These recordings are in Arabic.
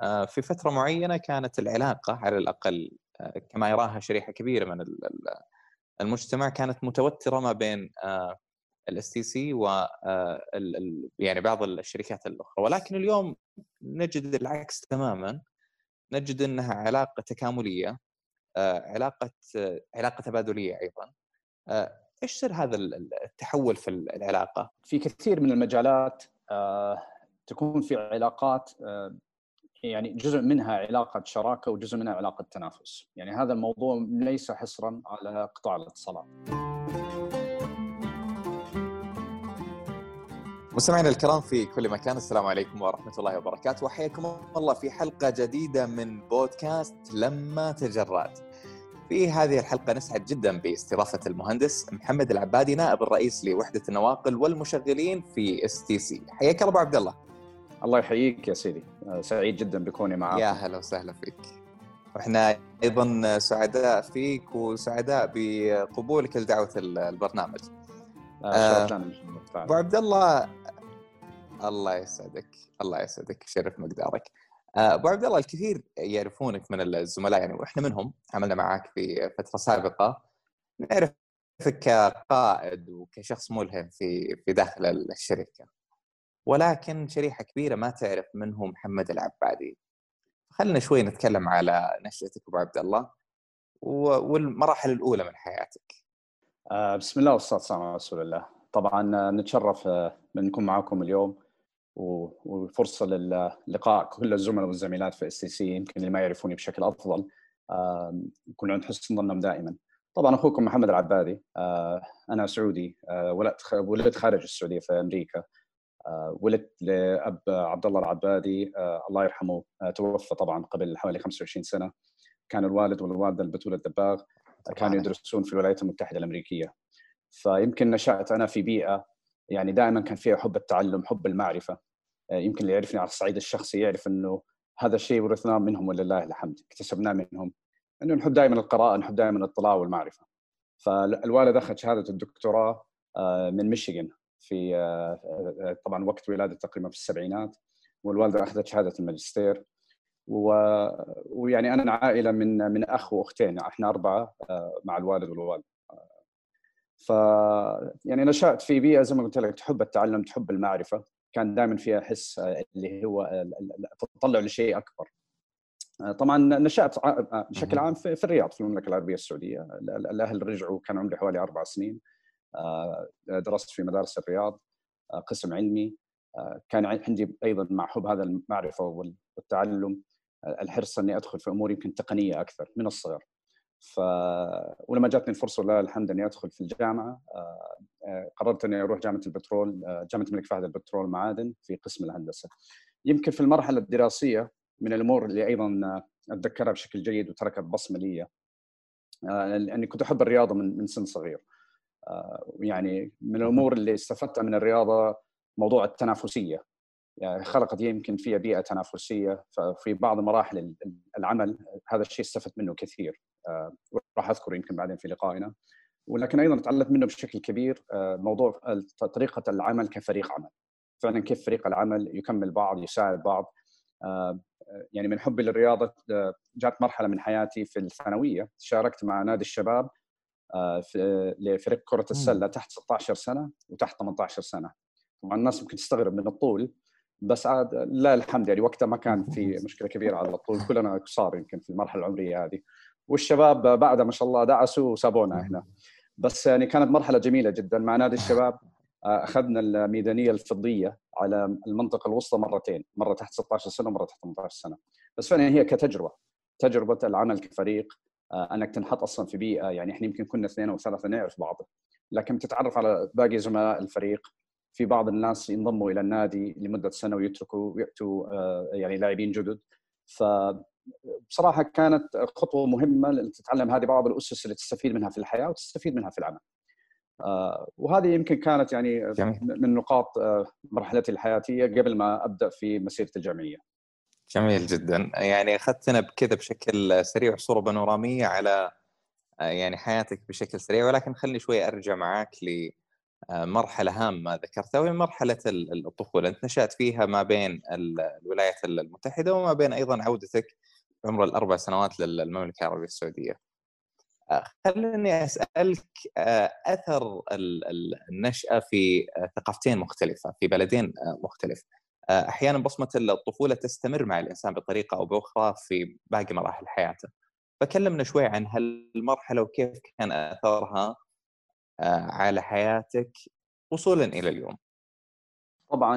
آه، في فترة معينة كانت العلاقة على الأقل آه، كما يراها شريحة كبيرة من المجتمع كانت متوترة ما بين ال STC و يعني بعض الشركات الأخرى. ولكن اليوم نجد العكس تماما. نجد إنها علاقة تكاملية علاقة علاقة تبادلية أيضا. إيش سر هذا التحول في العلاقة؟ في كثير من المجالات تكون في علاقات يعني جزء منها علاقة شراكة وجزء منها علاقة تنافس، يعني هذا الموضوع ليس حصرا على قطاع الاتصالات. مستمعينا الكرام في كل مكان السلام عليكم ورحمة الله وبركاته وحياكم الله في حلقة جديدة من بودكاست لما تجرأت. في هذه الحلقة نسعد جدا باستضافة المهندس محمد العبادي نائب الرئيس لوحدة النواقل والمشغلين في STC حياك الله أبو عبد الله الله يحييك يا سيدي. سعيد جدا بكوني معك يا هلا وسهلا فيك. وإحنا أيضا سعداء فيك وسعداء بقبولك لدعوة البرنامج. آه أبو عبد الله الله يسعدك الله يسعدك شرف مقدارك. آه، أبو عبد الله الكثير يعرفونك من الزملاء يعني وإحنا منهم عملنا معك في فترة سابقة. نعرفك كقائد وكشخص ملهم في في داخل الشركة. ولكن شريحة كبيرة ما تعرف من هو محمد العبادي. خلينا شوي نتكلم على نشأتك أبو عبد الله والمراحل الأولى من حياتك. آه، بسم الله والصلاه والسلام على رسول الله. طبعا نتشرف آه، من نكون معكم اليوم وفرصة للقاء كل الزملاء والزميلات في STC يمكن اللي ما يعرفوني بشكل أفضل. يكون عند حسن ظنهم دائما. طبعا أخوكم محمد العبادي آه، أنا سعودي آه، ولدت خارج السعودية في أمريكا. آه، ولدت لأب عبد الله العبادي الله يرحمه توفى طبعا قبل حوالي 25 سنة. كان الوالد والوالدة البتول الدباغ كانوا يدرسون في الولايات المتحدة الأمريكية. فيمكن نشأت أنا في بيئة يعني دائما كان فيها حب التعلم حب المعرفة. آه، يمكن اللي يعرفني على الصعيد الشخصي يعرف إنه هذا الشيء ورثناه منهم ولله الحمد اكتسبناه منهم. إنه نحب دائما القراءة نحب دائما الاطلاع والمعرفة. فالوالد أخذ شهادة الدكتوراه آه، من ميشيغان. في آه، طبعا وقت ولاده تقريبا في السبعينات والوالدة أخذت شهادة الماجستير و... ويعني أنا عائلة من من أخ وأختين إحنا أربعة مع الوالد والوالدة. ف يعني نشأت في بيئة زي ما قلت لك تحب التعلم تحب المعرفة. كان دائما فيها حس اللي هو التطلع لشيء أكبر. طبعا نشأت بشكل عام في الرياض في المملكة العربية السعودية. الأهل رجعوا كان عمري حوالي أربع سنين. درست في مدارس الرياض قسم علمي كان عندي أيضا مع حب هذا المعرفة والتعلم الحرص إني أدخل في أمور يمكن تقنية أكثر من الصغر ف ولما جاتني الفرصة ولله الحمد إني أدخل في الجامعة آه، آه، قررت إني أروح جامعة البترول آه، جامعة الملك فهد البترول معادن في قسم الهندسة. يمكن في المرحلة الدراسية من الأمور اللي أيضا أتذكرها بشكل جيد وتركت بصمة لي اني كنت أحب الرياضة من سن صغير. يعني من الأمور اللي استفدتها من الرياضة موضوع التنافسية. يعني خلقت يمكن فيها بيئة تنافسية ففي بعض مراحل العمل هذا الشيء استفدت منه كثير. آه، راح اذكره يمكن بعدين في لقائنا. ولكن أيضا تعلمت منه بشكل كبير آه، موضوع طريقة العمل كفريق عمل. فعلا كيف فريق العمل يكمل بعض يساعد بعض. آه، يعني من حبي للرياضة جات مرحلة من حياتي في الثانوية شاركت مع نادي الشباب لفريق كرة السلة تحت 16 سنة وتحت 18 سنة. طبعا الناس ممكن تستغرب من الطول بس عاد لا الحمد يعني وقتها ما كان في مشكلة كبيرة على الطول كلنا قصار يمكن في المرحلة العمرية هذه. والشباب بعدها ما شاء الله دعسوا وسابونا هنا بس يعني كانت مرحلة جميلة جدا مع نادي الشباب. آه، أخذنا الميدانية الفضية على المنطقة الوسطى مرتين مرة تحت 16 سنة ومرة تحت 18 سنة. بس فعلا هي كتجربة تجربة العمل كفريق. آه، أنك تنحط أصلا في بيئة يعني إحنا يمكن كنا اثنين أو ثلاثة نعرف بعض لكن تتعرف على باقي زملاء الفريق في بعض الناس ينضموا إلى النادي لمدة سنة ويتركوا ويأتوا آه، يعني لاعبين جدد ف بصراحه كانت خطوة مهمة لتتعلم هذه بعض الأسس اللي تستفيد منها في الحياة وتستفيد منها في العمل. آه، وهذه يمكن كانت يعني جميل. من نقاط آه، مرحلتي الحياتية قبل ما أبدأ في مسيرتي الجامعية. جميل جدا يعني أخذتنا بكذا بشكل سريع صوره بانورامية على يعني حياتك بشكل سريع ولكن خلني شوي أرجع معاك ل مرحلة هامة ذكرتها وهي مرحلة الطفولة أنت نشأت فيها ما بين الولايات المتحدة وما بين أيضا عودتك عمر الأربع سنوات للمملكة العربية السعودية. خليني أسألك أثر النشأة في ثقافتين مختلفة في بلدين مختلف. أحيانا بصمة الطفولة تستمر مع الإنسان بطريقة أو بأخرى في باقي مراحل حياته. فكلمنا شوي عن هالمرحلة وكيف كان اثرها على حياتك وصولا إلى اليوم. طبعا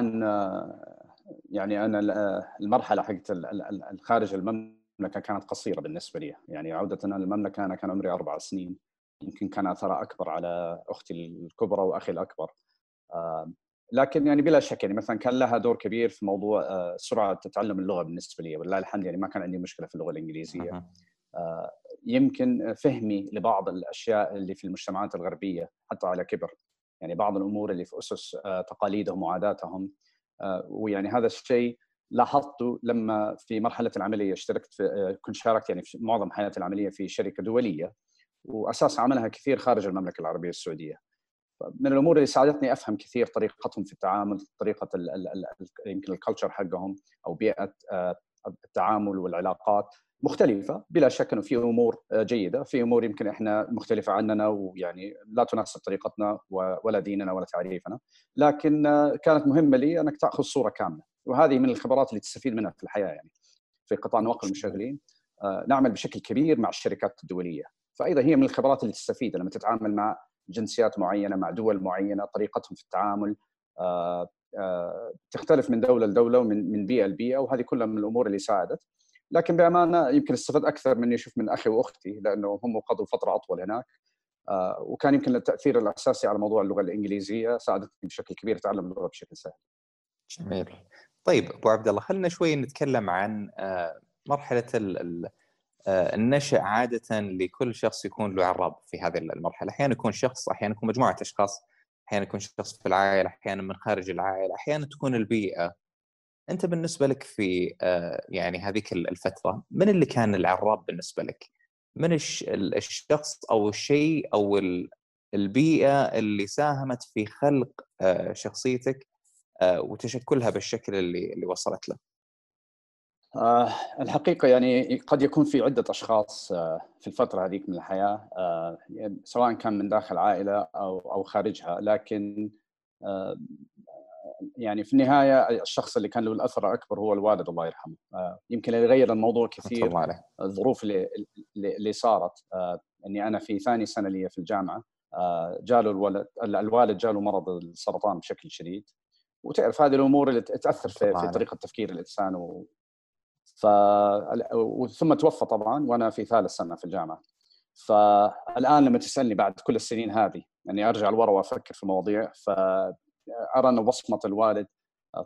يعني أنا المرحلة حقت الخارج المملكة كانت قصيرة بالنسبة لي، يعني عودة المملكه أنا كان عمري أربع سنين يمكن كان آثرها أكبر على أختي الكبرى وأخي الأكبر. لكن يعني بلا شك يعني مثلا كان لها دور كبير في موضوع آه، سرعة تعلم اللغة بالنسبة لي. ولله الحمد يعني ما كان عندي مشكلة في اللغة الإنجليزية. آه، يمكن فهمي لبعض الأشياء اللي في المجتمعات الغربية حتى على كبر. يعني بعض الأمور اللي في أسس آه، تقاليدهم وعاداتهم. ويعني هذا الشيء لاحظته لما في مرحلة العملية اشتركت في كنت شاركت يعني في معظم حياتي العملية في شركة دولية. وأساس عملها كثير خارج المملكة العربية السعودية. من الأمور اللي ساعدتني أفهم كثير طريقتهم في التعامل طريقة يمكن الكالتشر حقهم أو بيئة آه، التعامل والعلاقات مختلفة بلا شك إنه في أمور آه، جيدة في أمور يمكن إحنا مختلفة عننا ويعني لا تناسب طريقتنا ولا ديننا ولا تعريفنا لكن آه، كانت مهمة لي أنك تأخذ صورة كاملة وهذه من الخبرات اللي تستفيد منها في الحياة يعني في قطاع نواقل المشغلين نعمل بشكل كبير مع الشركات الدولية فايضا هي من الخبرات اللي تستفيد لما تتعامل مع جنسيات معينة مع دول معينة طريقتهم في التعامل آه، آه، تختلف من دولة لدولة ومن من بيئة لبيئة وهذه كلها من الأمور اللي ساعدت لكن بأمانة يمكن استفدت أكثر من أشوف من أخي وأختي لأنه هم قضوا فترة أطول هناك آه، وكان يمكن التأثير الأساسي على موضوع اللغة الإنجليزية ساعدتني بشكل كبير اتعلم اللغة بشكل سهل. جميل. طيب أبو عبد الله خلينا شوي نتكلم عن مرحلة آه، النشأ عادة لكل شخص يكون له عراب في هذه المرحلة أحيانا يكون شخص أحيانا يكون مجموعة أشخاص أحيانا يكون شخص في العائلة أحيانا من خارج العائلة أحيانا تكون البيئة أنت بالنسبة لك في آه، يعني هذيك الفترة من اللي كان العراب بالنسبة لك؟ من الشخص أو الشيء أو البيئة اللي ساهمت في خلق آه، شخصيتك وتشكلها بالشكل اللي اللي وصلت له؟ آه الحقيقة يعني قد يكون في عدة أشخاص آه في الفترة هذيك من الحياة آه سواء كان من داخل عائلة أو أو خارجها لكن يعني في النهاية الشخص اللي كان له الأثر الأكبر هو الوالد الله يرحمه. يمكن اللي غير الموضوع كثير الظروف اللي اللي صارت. إني أنا في ثاني سنة لي في الجامعة آه جاله الولد الوالد جاله مرض السرطان بشكل شديد. وتعرف هذه الأمور اللي تأثر في, في طريقة تفكير الإنسان ف ثم توفى طبعا وأنا في ثالث سنة في الجامعة. فالآن لما تسألني بعد كل السنين هذه اني أرجع لورا وأفكر في مواضيع فأرى أن بصمة الوالد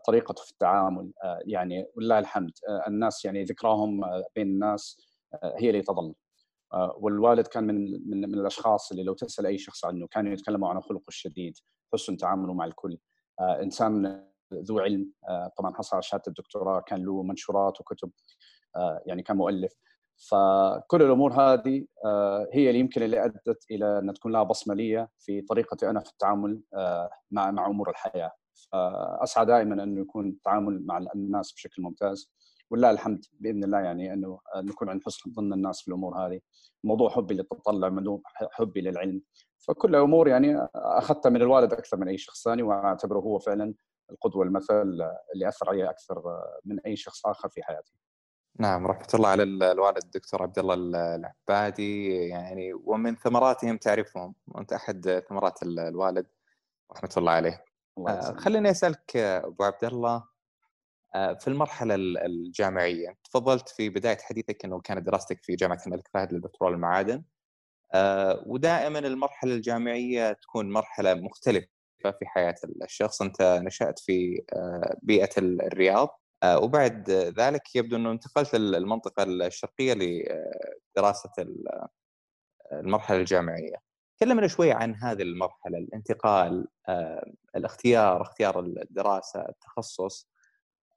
طريقته في التعامل يعني ولله الحمد الناس يعني ذكراهم بين الناس هي اللي تظل. والوالد كان من من, من الأشخاص اللي لو تسأل أي شخص عنه كانوا يتكلموا عن خلقه الشديد حسن تعامله مع الكل. إنسان ذو علم. آه، طبعا حصل على شهادة الدكتوراه كان له منشورات وكتب آه، يعني كان مؤلف. فكل الأمور هذه آه، هي اللي يمكن اللي أدت إلى أن تكون لها بصمة لي في طريقتي أنا في التعامل مع مع أمور الحياة. فأسعى دائما انه يكون التعامل مع الناس بشكل ممتاز. ولله الحمد بإذن الله يعني أنه نكون عند حسن ظن الناس في الأمور هذه. موضوع حبي للتطلع موضوع حبي للعلم. فكل امور يعني أخذتها من الوالد أكثر من أي شخص ثاني وأعتبره هو فعلا القدوة المثل اللي اثر علي أكثر من أي شخص آخر في حياتي. نعم رحمة الله على الوالد الدكتور عبد الله العبادي يعني ومن ثمراتهم تعرفهم وانت أحد ثمرات الوالد رحمة الله عليه. الله آه خليني أسألك أبو عبد الله آه في المرحلة الجامعية تفضلت في بداية حديثك إنه كانت دراستك في جامعة الملك فهد للبترول والمعادن آه ودائما المرحلة الجامعية تكون مرحلة مختلفة في حياة الشخص؟ أنت نشأت في آه، بيئة الرياض آه، وبعد ذلك يبدو أنه انتقلت للمنطقه الشرقية لدراسه المرحلة الجامعية. كلمنا شوي عن هذه المرحلة الانتقال آه، الاختيار اختيار الدراسة التخصص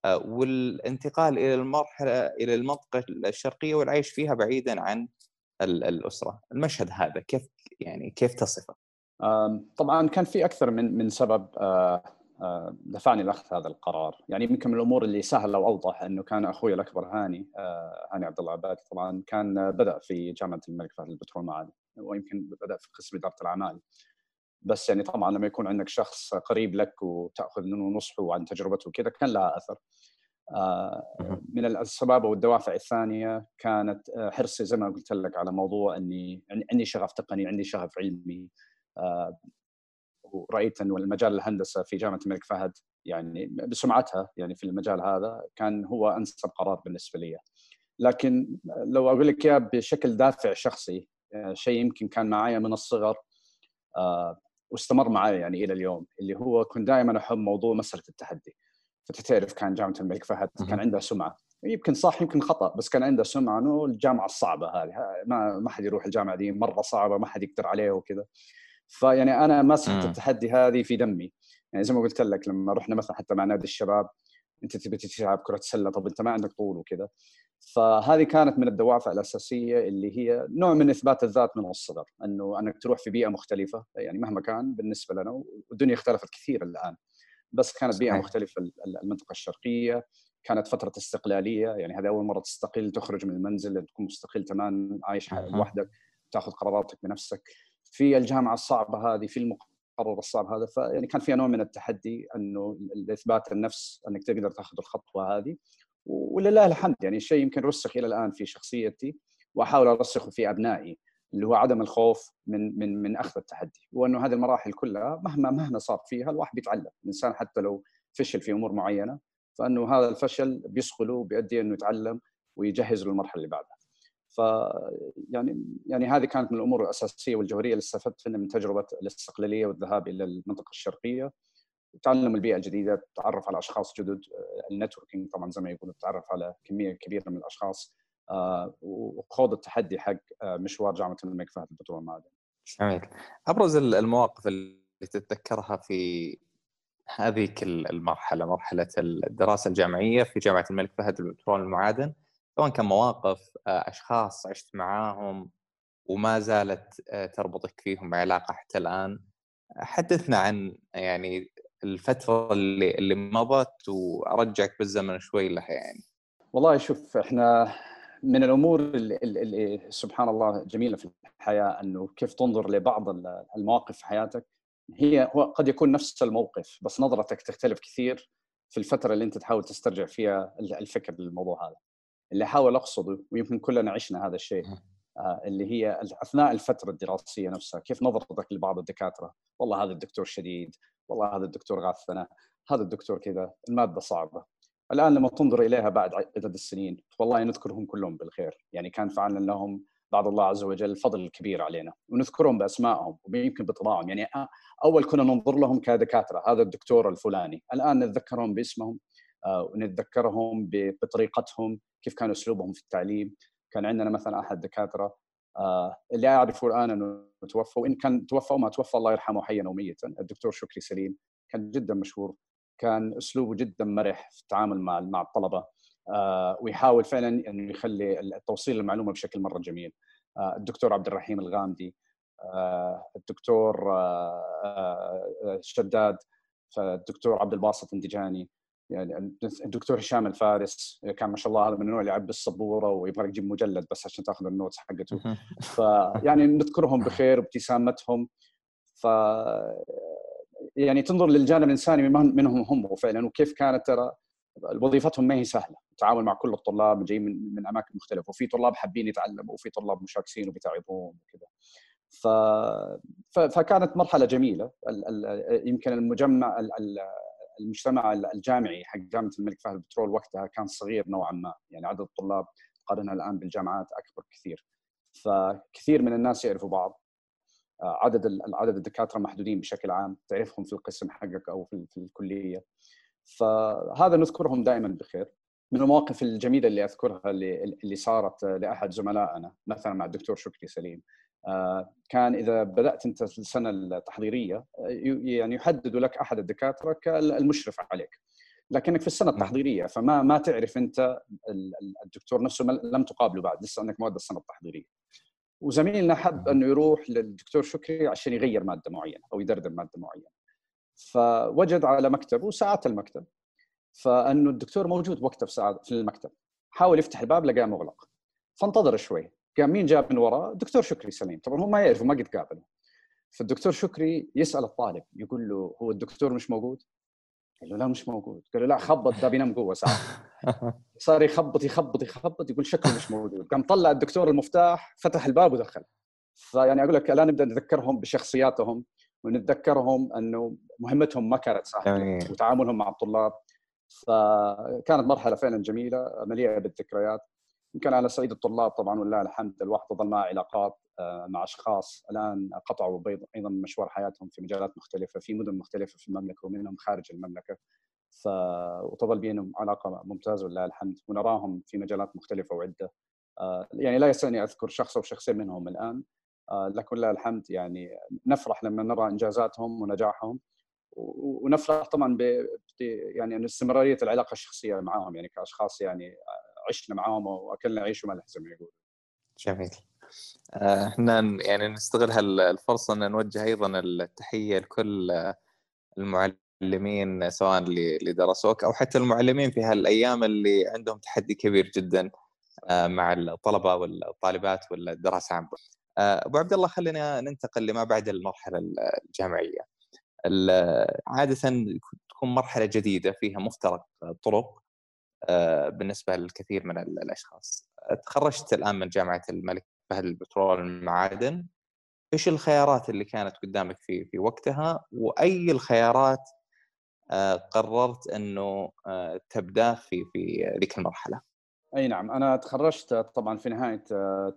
والانتقال إلى المرحلة إلى المنطقة الشرقية والعيش فيها بعيدا عن الأسرة. المشهد هذا كيف يعني كيف تصفه؟ طبعا كان في أكثر من من سبب آه، آه، دفعني لأخذ هذا القرار. يعني يمكن من الأمور اللي سهلة وأوضح إنه كان أخوي الأكبر هاني آه، هاني عبد الله عبادي طبعا كان بدأ في جامعة الملك فهد للبترول المعادن ويمكن بدأ في قسم إدارة الأعمال. بس يعني طبعا لما يكون عندك شخص قريب لك وتأخذ منه نصحه عن تجربته وكذا كان لها أثر. من الاسباب والدوافع الثانية كانت حرصي زي ما قلت لك على موضوع إني عندي شغف تقني عندي شغف علمي. ورأيت أنه المجال الهندسة في جامعة الملك فهد يعني بسمعتها يعني في المجال هذا كان هو أنسب قرار بالنسبة لي. لكن لو أقول لك إياه بشكل دافع شخصي آه، شيء يمكن كان معايا من الصغر آه، واستمر معي يعني إلى اليوم اللي هو كنت دائما أحب موضوع مسألة التحدي. فتعرف تعرف كان جامعة الملك فهد كان عندها سمعة. يمكن صح يمكن خطأ بس كان عنده سمعة إنه الجامعة الصعبة هذه ما ما حد يروح الجامعة دي مرة صعبة ما حد يقدر عليها وكذا. فيعني أنا مسحت التحدي هذه في دمي. يعني زي ما قلت لك لما رحنا مثلا حتى مع نادي الشباب أنت تبي تلعب كرة سله طب أنت ما عندك طول وكذا. فهذه كانت من الدوافع الأساسية اللي هي نوع من إثبات الذات من الصغر إنه أنك تروح في بيئة مختلفة. يعني مهما كان بالنسبة لنا والدنيا اختلفت كثير الآن. بس كانت بيئة مختلفة المنطقة الشرقية. كانت فترة استقلالية. يعني هذه أول مرة تستقل تخرج من المنزل تكون مستقل تماما عايش لوحدك تأخذ قراراتك بنفسك. في الجامعة الصعبة هذه في المقرر الصعب هذا فيعني كان فيها نوع من التحدي أنه إثبات النفس أنك تقدر تاخذ الخطوة هذه. ولله الحمد يعني شيء يمكن رسخ إلى الآن في شخصيتي وأحاول أرسخه في أبنائي اللي هو عدم الخوف من من من أخذ التحدي. وأنه هذه المراحل كلها مهما مهما صار فيها الواحد بيتعلم الإنسان حتى لو فشل في أمور معينة فأنه هذا الفشل بيصقله وبيؤدي أنه يتعلم ويجهز للمرحله اللي بعدها ف يعني يعني هذه كانت من الأمور الأساسية والجوهرية اللي استفدت منها من تجربة الاستقلالية والذهاب إلى المنطقة الشرقية تعلم البيئة الجديدة تعرف على أشخاص جدد النتوركينج طبعا زي ما يقولوا تعرف على كمية كبيرة من الأشخاص آه، وخوض التحدي حق آه، مشوار جامعة الملك فهد البترول والمعادن. جميل. أبرز المواقف اللي تتذكرها في هذه المرحلة مرحلة الدراسة الجامعية في جامعة الملك فهد للبترول والمعادن سواء كان مواقف آه، أشخاص عشت معاهم وما زالت تربطك فيهم علاقه حتى الآن حدثنا عن يعني الفترة اللي اللي مضت وأرجعك بالزمن شوي لها يعني. والله شوف إحنا من الأمور اللي, اللي سبحان الله جميلة في الحياة إنه كيف تنظر لبعض المواقف في حياتك. هي هو قد يكون نفس الموقف بس نظرتك تختلف كثير في الفترة اللي أنت تحاول تسترجع فيها الفكر للموضوع هذا. اللي أحاول أقصده ويمكن كلنا عشنا هذا الشيء آه، اللي هي أثناء الفترة الدراسية نفسها كيف نظرتك لبعض الدكاترة؟ والله هذا الدكتور شديد والله هذا الدكتور غاثنا هذا الدكتور كذا المادة صعبة. الآن لما تنظر إليها بعد عدد السنين والله نذكرهم كلهم بالخير يعني كان فعلا لهم بعد الله عز وجل فضل كبير علينا ونذكرهم بأسمائهم ويمكن بطباعهم يعني أول كنا ننظر لهم كدكاترة هذا الدكتور الفلاني الآن نتذكرهم باسمهم آه، ونتذكرهم بطريقتهم كيف كان أسلوبهم في التعليم. كان عندنا مثلا أحد الدكاتره آه، اللي اعرفه الآن إنه توفى وان كان توفى وما توفى الله يرحمه حيا وميتا. الدكتور شكري سليم كان جدا مشهور كان أسلوبه جدا مرح في التعامل مع مع الطلبة آه، ويحاول فعلا إنه يخلي التوصيل المعلومة بشكل مرة جميل. آه، الدكتور عبد الرحيم الغامدي الدكتور شداد الدكتور عبد الباسط اندجاني يعني الدكتور هشام الفارس كان ما شاء الله هذا من النوع اللي يعبي السبوره ويبغى يجيب مجلد بس عشان تاخذ النوتس حقته. فيعني نذكرهم بخير وابتسامتهم. ف يعني تنظر للجانب الإنساني منهم هم فعلا وكيف كانت ترى وظيفتهم ما هي سهلة. التعامل مع كل الطلاب جايين من, من أماكن مختلفة وفي طلاب حابين يتعلموا وفي طلاب مشاكسين وبيتعبون وكذا. ف... فكانت مرحلة جميلة. ال... ال... يمكن المجمع ال... المجتمع الجامعي حق جامعة الملك فهد البترول وقتها كان صغير نوعا ما. يعني عدد الطلاب قارنها الآن بالجامعات أكبر كثير. فكثير من الناس يعرفوا بعض. آه، عدد عدد الدكاترة محدودين بشكل عام. تعرفهم في القسم حقك أو في, في الكلية. فهذا نذكرهم دائما بخير. من المواقف الجميلة اللي أذكرها اللي, اللي صارت لأحد زملائنا مثلا مع الدكتور شكري سليم. كان إذا بدأت أنت السنة التحضيرية يعني يحدد لك أحد الدكاترة كالمشرف عليك. لكنك في السنة نعم. التحضيرية فما ما تعرف أنت الدكتور نفسه لم تقابله بعد لسه عندك مواد السنة التحضيرية. وزميلنا حب انه يروح للدكتور شكري عشان يغير مادة معينة أو يدردر مادة معينة. فوجد على مكتبه ساعات المكتب. فأنه الدكتور موجود وقتها في ساعات في المكتب. حاول يفتح الباب لقاه مغلق. فانتظر شوي. قام مين جاب من وراه؟ الدكتور شكري سليم. طبعا هم ما يعرفوا ما قد قابلوا فالدكتور شكري يسأل الطالب يقول له هو الدكتور مش موجود؟ قال له لا مش موجود. قال له لا خبط ده بينام جوا ساعة. صار يخبط يخبط يخبط يقول شكله مش موجود. قام طلع الدكتور المفتاح فتح الباب ودخل. فيعني أقول لك الآن نبدأ نذكرهم بشخصياتهم ونتذكرهم أنه مهمتهم ما كانت سهلة. وتعاملهم مع الطلاب. فكانت مرحلة فعلا جميلة مليئة بالذكريات. يمكن على صعيد الطلاب طبعا ولله الحمد الواحد ظل معه علاقات آه، مع أشخاص الآن قطعوا أيضا مشوار حياتهم في مجالات مختلفة في مدن مختلفة في المملكة ومنهم خارج المملكة. ف وتظل بينهم علاقة ممتازة ولله الحمد. ونراهم في مجالات مختلفة وعدة. آه، يعني لا يسعني أذكر شخص أو شخصين منهم الآن. آه، لكن لله الحمد يعني نفرح لما نرى إنجازاتهم ونجاحهم. ونفرح طبعا ب يعني استمرارية العلاقة الشخصية معهم يعني كأشخاص يعني عشنا معاهم وأكلنا عيش وملح زي ما يقول جميل آه، إحنا يعني نستغل هالفرصة إن نوجه أيضا التحية لكل المعلمين سواء اللي درسوك أو حتى المعلمين في هالأيام اللي عندهم تحدي كبير جدا آه، مع الطلبة والطالبات والدراسة عامة. آه، أبو عبد الله خلينا ننتقل لما بعد المرحلة الجامعية. عادة تكون مرحلة جديدة فيها مفترق طرق بالنسبة للكثير من الأشخاص. تخرجت الآن من جامعة الملك فهد البترول والمعادن. إيش الخيارات اللي كانت قدامك في في وقتها وأي الخيارات آه، قررت إنه آه، تبدأ في في ذيك المرحلة؟ أي نعم أنا تخرجت طبعا في نهاية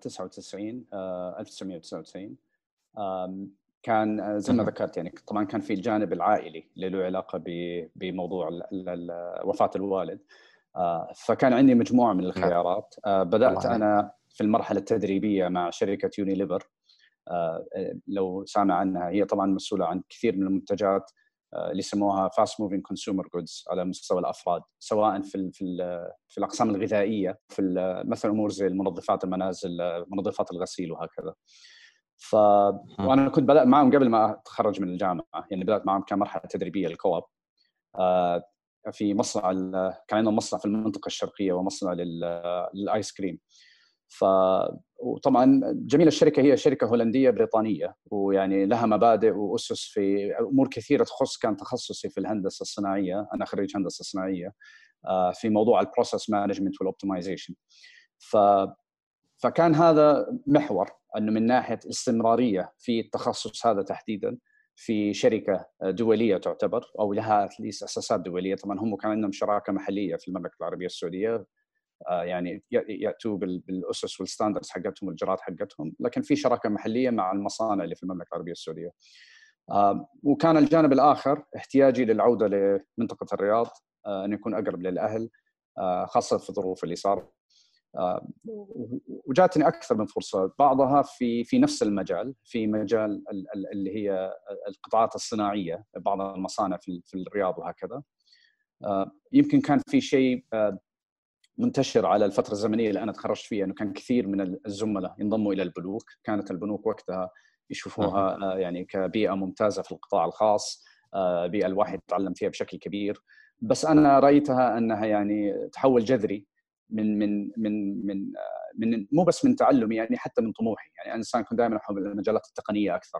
99 1999 كان زي ما ذكرت يعني طبعا كان في الجانب العائلي اللي له علاقه بموضوع وفاة الوالد آه، فكان عندي مجموعة من نعم. الخيارات. آه، بدأت أنا في المرحلة التدريبية مع شركة يونيليفر. آه، لو سامع عنها هي طبعا مسؤولة عن كثير من المنتجات اللي يسموها fast moving consumer goods على مستوى الأفراد سواء في في في الأقسام الغذائية في مثلا امور زي المنظفات المنازل منظفات الغسيل وهكذا. ف وأنا كنت بدأت معهم قبل ما أتخرج من الجامعة يعني بدأت معهم كمرحلة تدريبية ال co-op في مصنع كان عندنا مصنع في المنطقة الشرقية ومصنع للآيس كريم. ف وطبعا جميل الشركة هي شركة هولندية بريطانية ويعني لها مبادئ وأسس في أمور كثيرة تخص كان تخصصي في الهندسة الصناعية أنا خريج هندسة صناعية آه، في موضوع ال process management وال optimization ف فكان هذا محور إنه من ناحية استمرارية في التخصص هذا تحديدا. في شركة دولية تعتبر أو لها أساسات دولية. طبعا هم كان عندهم شراكة محلية في المملكة العربية السعودية. آه، يعني يأتوا بالأسس والستاندردز حقتهم والاجراءات حقتهم. لكن في شراكة محلية مع المصانع اللي في المملكة العربية السعودية. آه، وكان الجانب الآخر احتياجي للعودة لمنطقة الرياض آه، أن يكون أقرب للأهل خاصة في الظروف اللي صارت. وجاتني أكثر من فرصة. بعضها في في نفس المجال في مجال اللي هي القطاعات الصناعية بعض المصانع في في الرياض وهكذا. آه، يمكن كان في شيء آه، منتشر على الفترة الزمنية اللي أنا تخرجت فيها إنه كان كثير من الزملاء ينضموا إلى البنوك. كانت البنوك وقتها يشوفوها يعني كبيئة ممتازة في القطاع الخاص بيئة الواحد يتعلم فيها بشكل كبير. بس أنا رأيتها أنها يعني تحول جذري من من من من من مو بس من تعلمي يعني حتى من طموحي. يعني أنا إنسان كنت دائما أحب المجالات التقنية أكثر.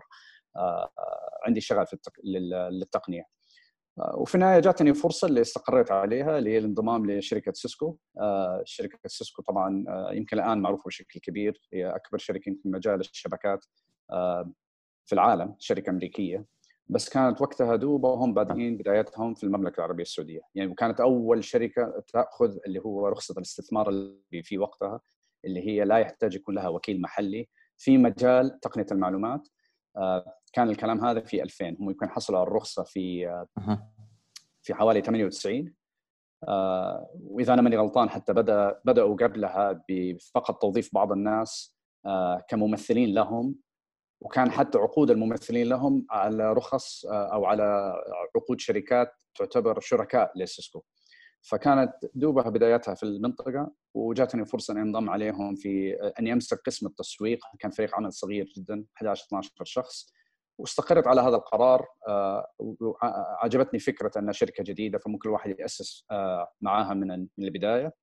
آه، عندي شغف للتقنية. آه، وفي النهاية جاتني فرصة اللي استقريت عليها اللي هي الانضمام لشركة سيسكو. آه، شركة سيسكو طبعا يمكن الآن معروفة بشكل كبير. هي أكبر شركة في مجال الشبكات في العالم شركة أمريكية. بس كانت وقتها دوبا وهم بادئين بدايتهم في المملكة العربية السعودية. يعني وكانت أول شركة تأخذ اللي هو رخصة الاستثمار اللي في وقتها اللي هي لا يحتاج يكون لها وكيل محلي في مجال تقنية المعلومات. آه، كان الكلام هذا في 2000 هم يمكن حصلوا على الرخصة في في حوالي 98 آه، وإذا أنا ماني غلطان حتى بدأ بدأوا قبلها بفقط توظيف بعض الناس آه، كممثلين لهم وكان حتى عقود الممثلين لهم على رخص آه، أو على عقود شركات تعتبر شركاء لسيسكو. فكانت دوبها بدايتها في المنطقة وجاتني فرصة أن أنضم عليهم في اني امسك قسم التسويق. كان فريق عمل صغير جدا 11 12 شخص. واستقرت على هذا القرار عجبتني فكرة انها شركة جديدة فممكن الواحد يأسس معاها من البداية.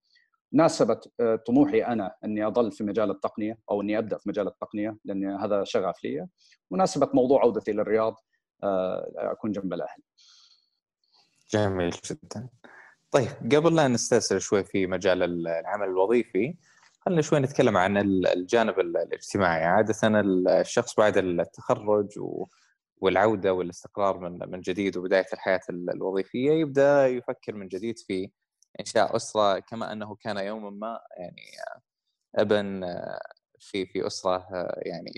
ناسبت طموحي أنا إني اظل في مجال التقنية أو إني أبدأ في مجال التقنية لأن هذا شغف لي وناسبت موضوع عودتي للرياض أكون جنب الأهل. جميل جدا. طيب قبل لا نسترسل شوي في مجال العمل الوظيفي خلينا شوي نتكلم عن الجانب الاجتماعي عادة الشخص بعد التخرج والعودة والاستقرار من من جديد وبداية الحياة الوظيفية يبدأ يفكر من جديد في إنشاء أسرة كما أنه كان يوما ما يعني ابن في في أسرة يعني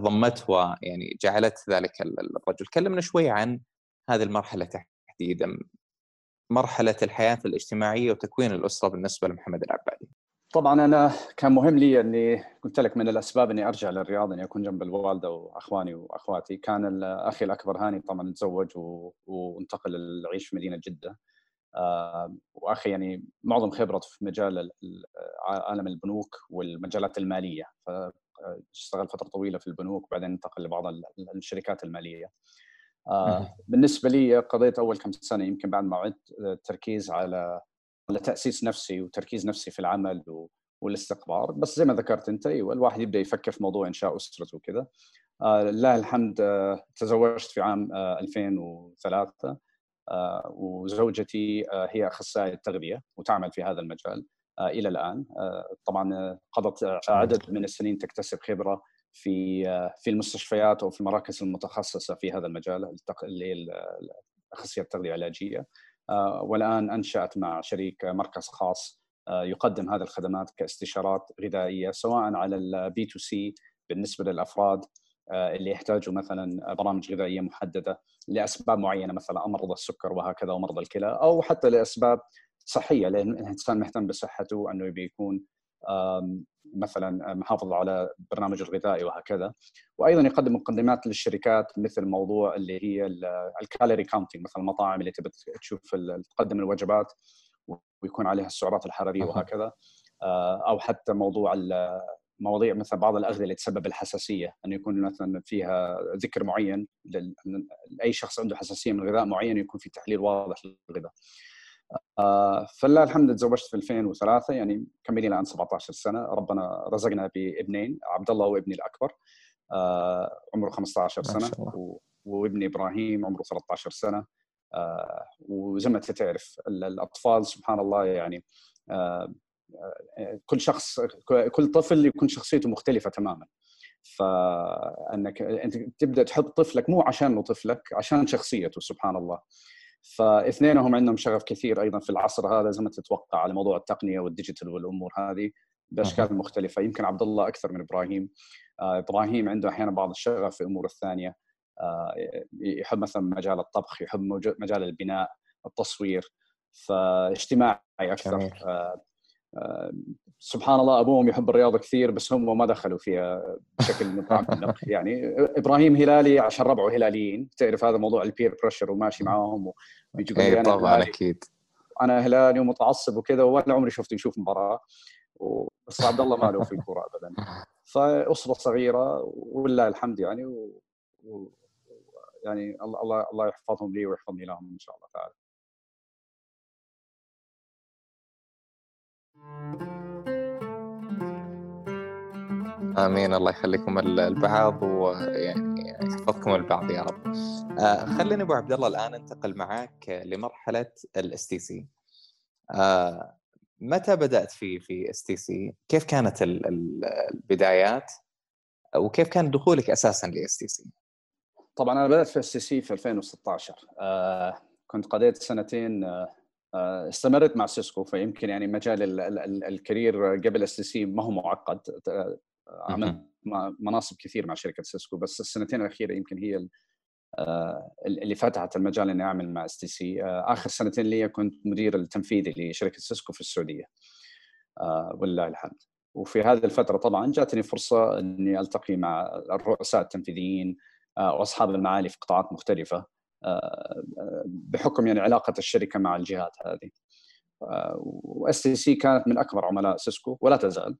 ضمته ويعني جعلت ذلك الرجل. كلمنا شوي عن هذه المرحلة تحديدا مرحلة الحياة الاجتماعية وتكوين الأسرة بالنسبة لمحمد العبادي؟ طبعا أنا كان مهم لي أني قلت لك من الأسباب أني أرجع للرياض أني أكون جنب الوالدة وأخواني وأخواتي. كان أخي الأكبر هاني طبعا تزوج وانتقل للعيش في مدينة جدة. آه، وأخي يعني معظم خبرته في مجال عالم البنوك والمجالات المالية فاشتغل فترة طويلة في البنوك وبعدين انتقل لبعض الشركات المالية. آه بالنسبة لي قضيت أول كم سنة يمكن بعد ما عدت التركيز على على تأسيس نفسي وتركيز نفسي في العمل والاستقرار. بس زي ما ذكرت أنت أيوه الواحد يبدأ يفكر في موضوع إنشاء أسرته وكذا آه لله الحمد آه تزوجت في عام آه 2003 آه وزوجتي آه هي أخصائية تغذية وتعمل في هذا المجال آه إلى الآن. آه طبعا قضت عدد من السنين تكتسب خبرة في في المستشفيات أو في المراكز المتخصصة في هذا المجال اللي هي اخصائيه التغذية العلاجية. والآن أنشأت مع شريك مركز خاص يقدم هذه الخدمات كاستشارات غذائية سواء على ال B2C بالنسبة للأفراد اللي يحتاجوا مثلا برامج غذائية محددة لأسباب معينة مثلا أمراض السكر وهكذا ومرضى الكلى أو حتى لأسباب صحية لأن الإنسان مهتم بصحته انه بيكون مثلا محافظ على برنامج الغذائي وهكذا. وأيضا يقدم مقدمات للشركات مثل موضوع اللي هي الكالوري كاونتنج مثلا المطاعم اللي تبي تشوف تقدم الوجبات ويكون عليها السعرات الحرارية وهكذا. آه، أو حتى موضوع مواضيع مثل بعض الأغذية اللي تسبب الحساسية انه يكون مثلا فيها ذكر معين لاي شخص عنده حساسية من غذاء معين يكون في تحليل واضح للغذاء. آه، فلله الحمد تزوجت في 2003 يعني كملي الآن 17 سنة ربنا رزقنا بابنين عبد الله وابني الأكبر. آه، عمره 15 سنة وابني إبراهيم عمره 13 سنة. آه، وزي ما انت تعرف الأطفال سبحان الله يعني كل شخص كل طفل يكون شخصيته مختلفة تماما. فأنك أنت تبدأ تحب طفلك مو عشان طفلك عشان شخصيته سبحان الله. فاثنينهم عندهم شغف كثير أيضا في العصر هذا زي ما تتوقع على موضوع التقنية والديجيتال والأمور هذه. باشكال مختلفة. يمكن عبد الله أكثر من إبراهيم. آه إبراهيم عنده أحيانا بعض الشغف في الأمور الثانية. آه يحب مثلا مجال الطبخ يحب مجال البناء التصوير. فاجتماعي أكثر. آه سبحان الله أبوهم يحب الرياضة كثير بس هم ما دخلوا فيها بشكل متعمق يعني إبراهيم هلالي عشان ربعه هلاليين. تعرف هذا موضوع البير بريشر وماشي معاهم ويجي يقول لي طبعا أكيد. أنا هلالي ومتعصب وكذا ولا عمري شفته يشوف مباراة. بس عبد الله ما له في الكورة ابدا. فأسرة صغيرة ولله الحمد يعني و... و... يعني الله الله يحفظهم لي ويحفظني لهم إن شاء الله تعالى. آمين الله يخليكم لبعض ويعني يحفظكم لبعض يا رب. آه خليني أبو عبد الله الآن أنتقل معك لمرحلة ال STC. آه متى بدأت في في STC؟ كيف كانت البدايات؟ وكيف كان دخولك أساسا ل STC؟ طبعا أنا بدأت في STC في 2016 آه كنت قضيت سنتين آه آه، استمرت مع سيسكو فيمكن يعني مجال ال career قبل STC ما هو معقد. عملت مناصب كثير مع شركة سيسكو بس السنتين الأخيرة يمكن هي آه، اللي فتحت المجال إني أعمل مع STC آخر سنتين لي كنت مدير التنفيذي لشركة سيسكو في السعودية. آه، ولله الحمد. وفي هذه الفترة طبعا جاتني فرصة إني ألتقي مع الرؤساء التنفيذيين وأصحاب المعالي في قطاعات مختلفة. بحكم يعني علاقة الشركة مع الجهات هذه. و STC كانت من أكبر عملاء سيسكو ولا تزال.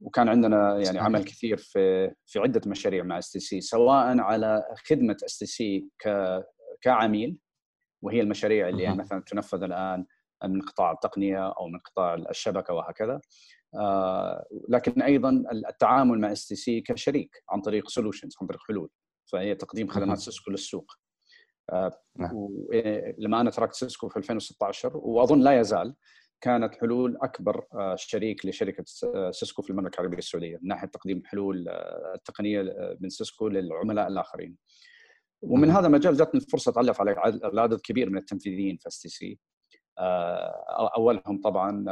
وكان عندنا يعني عمل كثير في في عدة مشاريع مع STC سواء على خدمة STC كعميل وهي المشاريع اللي يعني مثلا تنفذ الآن من قطاع التقنية أو من قطاع الشبكة وهكذا. آه، لكن أيضا التعامل مع STC كشريك عن طريق solutions عن طريق حلول. فهي تقديم خدمات Cisco للسوق. آه،. لما أنا تركت Cisco في 2016 وأظن لا يزال كانت حلول أكبر آه، شريك لشركة Cisco في المملكة العربية السعودية من ناحية تقديم حلول التقنية من Cisco للعملاء الآخرين. ومن هذا المجال جاتني الفرصة أتعرف على عدد كبير من التنفيذيين في STC أولهم طبعا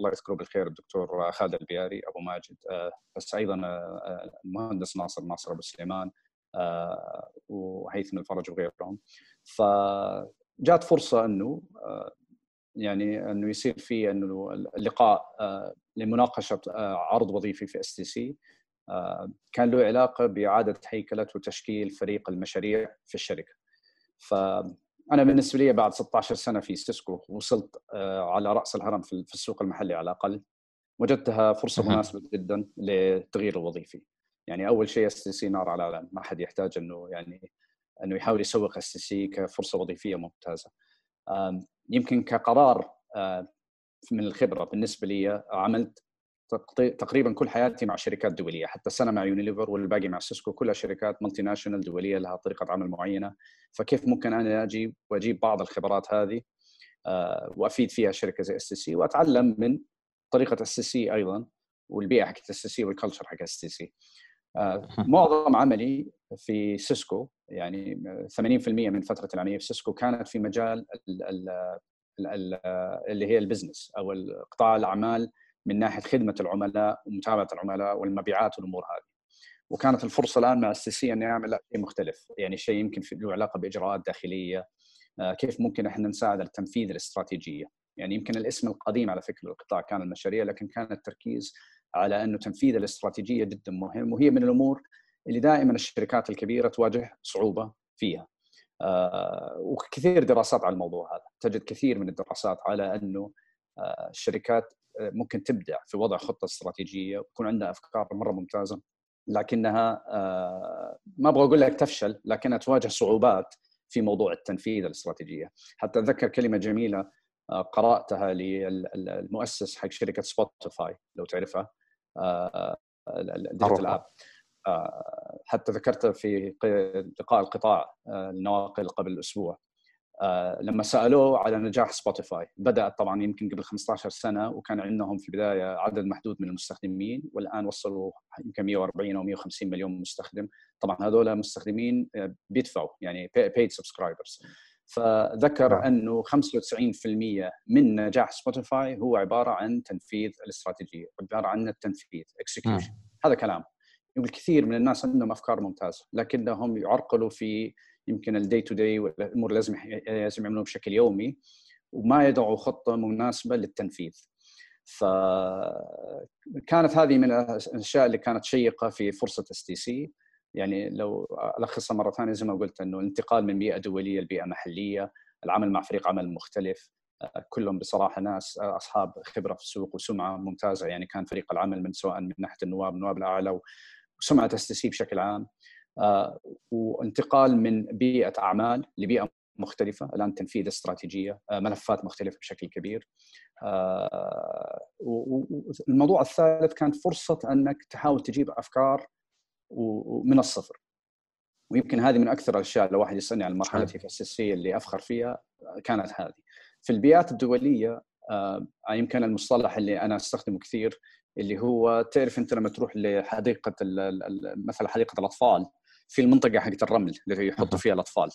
الله يذكره بالخير الدكتور خالد البياري أبو ماجد آه، بس أيضا آه، المهندس ناصر ناصر أبو سليمان آه، وهيثم الفرج وغيرهم فجات فرصة إنه يعني إنه يصير في إنه اللقاء لمناقشة عرض وظيفي في STC كان له علاقة بإعادة هيكلة وتشكيل فريق المشاريع في الشركة. ف أنا بالنسبة لي بعد 16 سنة في Cisco وصلت آه، على رأس الهرم في السوق المحلي على الأقل. وجدتها فرصة مناسبة جدا للتغيير الوظيفي. يعني أول شيء STC نار على علم ما حد يحتاج إنه يعني إنه يحاول يسوق STC كفرصة وظيفية ممتازة. يمكن كقرار من الخبرة بالنسبة لي عملت تقريبا كل حياتي مع شركات دولية حتى السنة مع يونيليفر والباقي مع Cisco كلها شركات multinational دولية لها طريقة عمل معينة. فكيف ممكن أنا أجي وأجيب بعض الخبرات هذه آه، وأفيد فيها شركة زي STC وأتعلم من طريقة STC أيضا والبيئة حقت STC وال culture حق STC معظم عملي في Cisco يعني 80% من فترة العملية في Cisco كانت في مجال اللي هي ال business أو قطاع الأعمال من ناحية خدمة العملاء ومتابعة العملاء والمبيعات والأمور هذه. وكانت الفرصة الآن مع STC اني اعمل شيء مختلف، يعني شيء يمكن له علاقة بإجراءات داخلية آه، كيف ممكن إحنا نساعد على تنفيذ الاستراتيجية، يعني يمكن الاسم القديم على فكرة القطاع كان المشاريع لكن كان التركيز على أنه تنفيذ الاستراتيجية جدا مهم وهي من الأمور اللي دائما الشركات الكبيرة تواجه صعوبة فيها. آه، وكثير دراسات على الموضوع هذا، تجد كثير من الدراسات على أنه آه، الشركات ممكن تبدع في وضع خطة استراتيجية ويكون عندها أفكار مرة ممتازة لكنها آه، ما أبغى أقول لك تفشل لكنها تواجه صعوبات في موضوع التنفيذ الاستراتيجية. حتى أتذكر كلمة جميلة آه، قرأتها للمؤسس حق شركة Spotify لو تعرفها. آه، ال digital app حتى ذكرتها في لقاء القطاع النواقل قبل أسبوع. آه، لما سألوه على نجاح Spotify بدات طبعا يمكن قبل 15 سنة وكان عندهم في البداية عدد محدود من المستخدمين والآن وصلوا يمكن 140 أو 150 مليون مستخدم. طبعا هذول مستخدمين آه، بيدفعوا يعني paid subscribers فذكر نعم. أنه 95% من نجاح Spotify هو عبارة عن تنفيذ الاستراتيجية عبارة عن التنفيذ execution هذا كلام يقول كثير من الناس عندهم أفكار ممتازة لكنهم يعرقلوا في يمكن ال day to day والامور لازم لازم يعملوها بشكل يومي وما يضعوا خطة مناسبة للتنفيذ. فكانت هذه من الأشياء اللي كانت شيقة في فرصة STC يعني لو الخصها مرة ثانية زي ما قلت إنه الانتقال من بيئة دولية لبيئة محلية، العمل مع فريق عمل مختلف، كلهم بصراحة ناس أصحاب خبرة في السوق وسمعة ممتازة. يعني كان فريق العمل من سواء من ناحية النواب النواب الأعلى وسمعة STC بشكل عام. آه، وانتقال من بيئة أعمال لبيئة مختلفة الآن تنفيذ استراتيجية آه، ملفات مختلفة بشكل كبير. آه، والموضوع الثالث كانت فرصة إنك تحاول تجيب أفكار من الصفر. ويمكن هذه من أكثر الأشياء لو واحد يسألني عن مرحلتي في ال STC اللي أفخر فيها كانت هذه. في البيئات الدولية يمكن المصطلح اللي أنا أستخدمه كثير اللي هو تعرف أنت لما تروح لحديقة مثلا حديقة الأطفال في المنطقة حقت الرمل اللي يحطوا فيها الأطفال.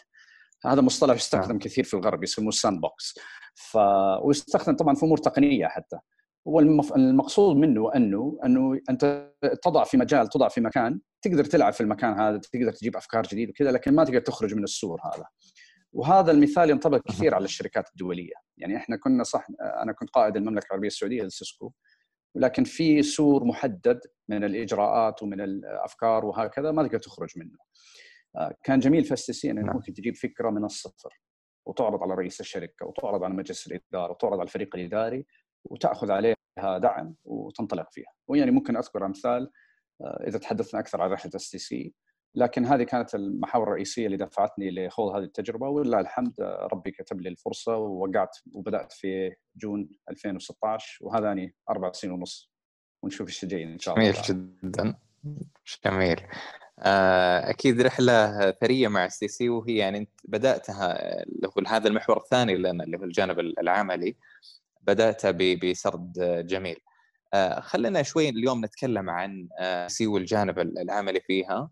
هذا مصطلح يستخدم. كثير في الغرب يسموه sandbox ف ويستخدم طبعا في أمور تقنية حتى. هو المقصود منه أنه أنه أنت تضع في مجال تضع في مكان تقدر تلعب في المكان هذا تقدر تجيب أفكار جديدة وكذا لكن ما تقدر تخرج من السور هذا وهذا المثال ينطبق كثير على الشركات الدولية يعني إحنا كنا صح أنا كنت قائد المملكة العربية السعودية ل Cisco لكن في سور محدد من الإجراءات ومن الأفكار وهكذا ما تقدر تخرج منه. آه، كان جميل في STC إنك نعم. ممكن تجيب فكرة من الصفر وتعرض على رئيس الشركة وتعرض على مجلس الإدارة وتعرض على الفريق الإداري وتأخذ عليها دعم وتنطلق فيها. ويعني ممكن أذكر أمثال آه، إذا تحدثنا أكثر عن رحلة STC لكن هذه كانت المحاور الرئيسية اللي دفعتني لخوض هذه التجربة ولله الحمد آه، ربي كتب لي الفرصة ووقعت وبدأت في June 2016 وهذاني أربع سنين ونص. ونشوف إيش جاي إن شاء الله. جميل جدا. جميل. آه، أكيد رحلة ثرية مع STC وهي يعني أنت بدأتها هذا المحور الثاني لنا اللي هو الجانب العملي. بدأت بسرد جميل آه، خلينا شوي اليوم نتكلم عن STC والجانب العملي فيها